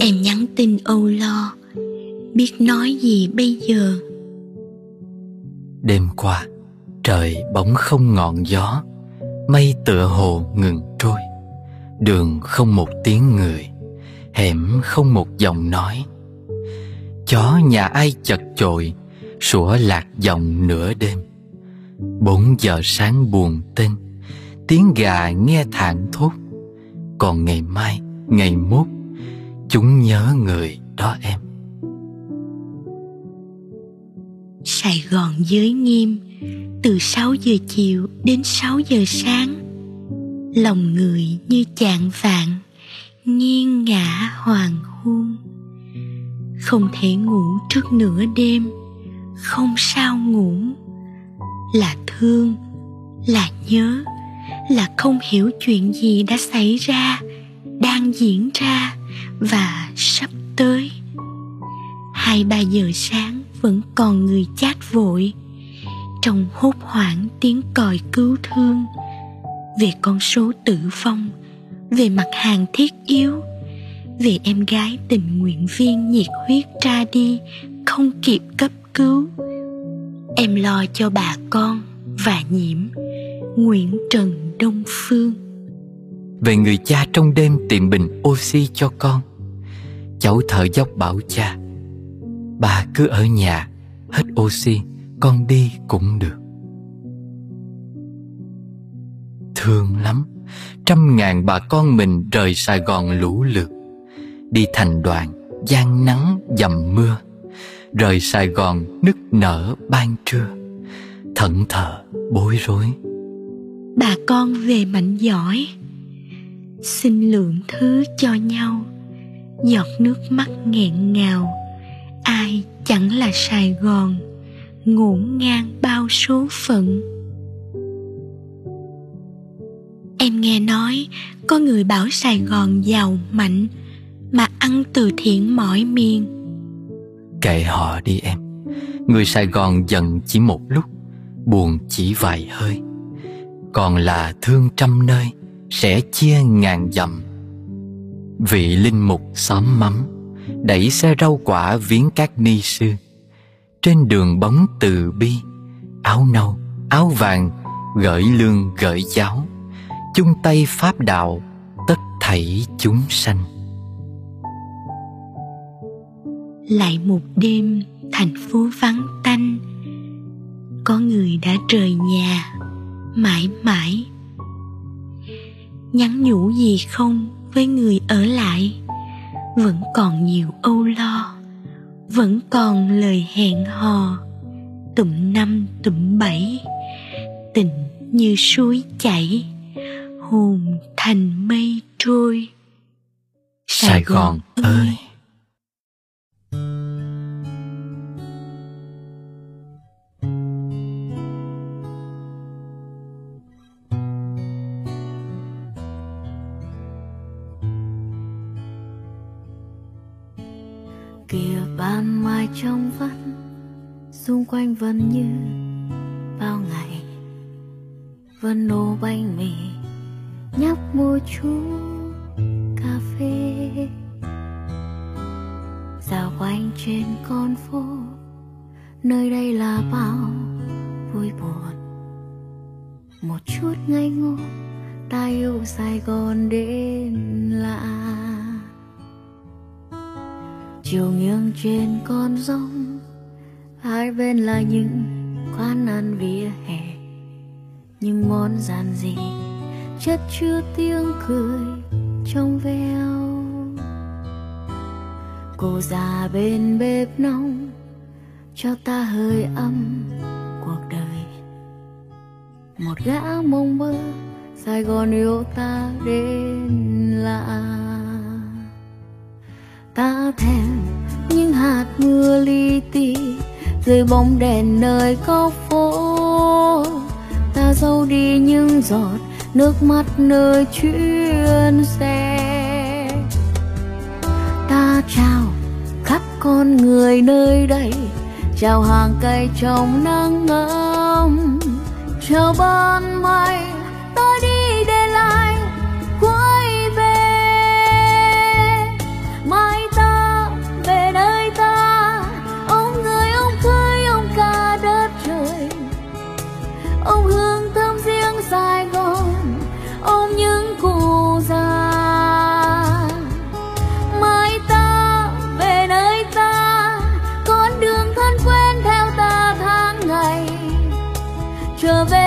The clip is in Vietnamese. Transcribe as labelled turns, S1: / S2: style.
S1: em nhắn tin âu lo. Biết nói gì bây giờ?
S2: Đêm qua, trời bỗng không ngọn gió. Mây tựa hồ ngừng trôi. Đường không một tiếng người. Hẻm không một giọng nói. Chó nhà ai chật chội, sủa lạc giọng nửa đêm. Bốn giờ sáng buồn tên, tiếng gà nghe thảng thốt. Còn ngày mai, ngày mốt chúng nhớ người đó em.
S1: Sài Gòn giới nghiêm, từ 6 giờ chiều đến 6 giờ sáng. Lòng người như chạng vạn nghiêng ngã hoàng hôn. Không thể ngủ trước nửa đêm, không sao ngủ. Là thương, là nhớ, là không hiểu chuyện gì đã xảy ra, đang diễn ra và sắp tới, hai ba giờ sáng vẫn còn người chát vội. Trong hốt hoảng tiếng còi cứu thương về con số tử vong, về mặt hàng thiết yếu, về em gái tình nguyện viên nhiệt huyết ra đi, không kịp cấp cứu. Em lo cho bà con và nhiễm, nguyễn trần đông phương
S2: về người cha trong đêm tìm bình oxy cho con. Cháu thở dốc bảo cha, bà cứ ở nhà, hết oxy, con đi cũng được. Thương lắm, trăm ngàn bà con mình rời sài gòn lũ lượt. Đi thành đoàn, gian nắng, dầm mưa. Rời sài gòn, nức nở, ban trưa. Thẫn thờ, bối rối.
S1: Bà con về mạnh giỏi xin lượng thứ cho nhau. Giọt nước mắt nghẹn ngào. Ai chẳng là sài gòn ngổn ngang bao số phận. Em nghe nói, có người bảo sài gòn giàu mạnh, mà ăn từ thiện mỏi miên
S2: kệ họ đi em. Người sài gòn giận chỉ một lúc, buồn chỉ vài hơi. Còn là thương trăm nơi sẽ chia ngàn dặm. Vị linh mục xóm mắm đẩy xe rau quả viếng các ni sư. Trên đường bóng từ bi, áo nâu, áo vàng gửi lương gửi giáo, chung tay pháp đạo tất thảy chúng sanh.
S1: Lại một đêm, thành phố vắng tanh. Có người đã rời nhà, mãi mãi nhắn nhủ gì không với người ở lại. Vẫn còn nhiều âu lo vẫn còn lời hẹn hò. Tụm năm tụm bảy tình như suối chảy hồn thành mây trôi.
S2: Sài, sài gòn, gòn ơi
S3: kìa ban mai trong vắt xung quanh vẫn như bao ngày. Vẫn nô bánh mì nhấp một chút cà phê. Dạo quanh trên con phố, nơi đây là bao vui buồn. Một chút ngây ngô, ta yêu sài gòn đến lạ chiều nghiêng trên con rông hai bên là những quán ăn vỉa hè, những món giản dị, chất chứa tiếng cười trong veo. Cô già bên bếp nóng, cho ta hơi ấm cuộc đời. Một gã mong mơ, sài gòn yêu ta đến lạ thèm, những hạt mưa li ti dưới bóng đèn nơi góc phố. Ta dâu đi những giọt nước mắt nơi chuyến xe. Ta chào khắp con người nơi đây, chào hàng cây trong nắng ấm. Chào ban mai trở về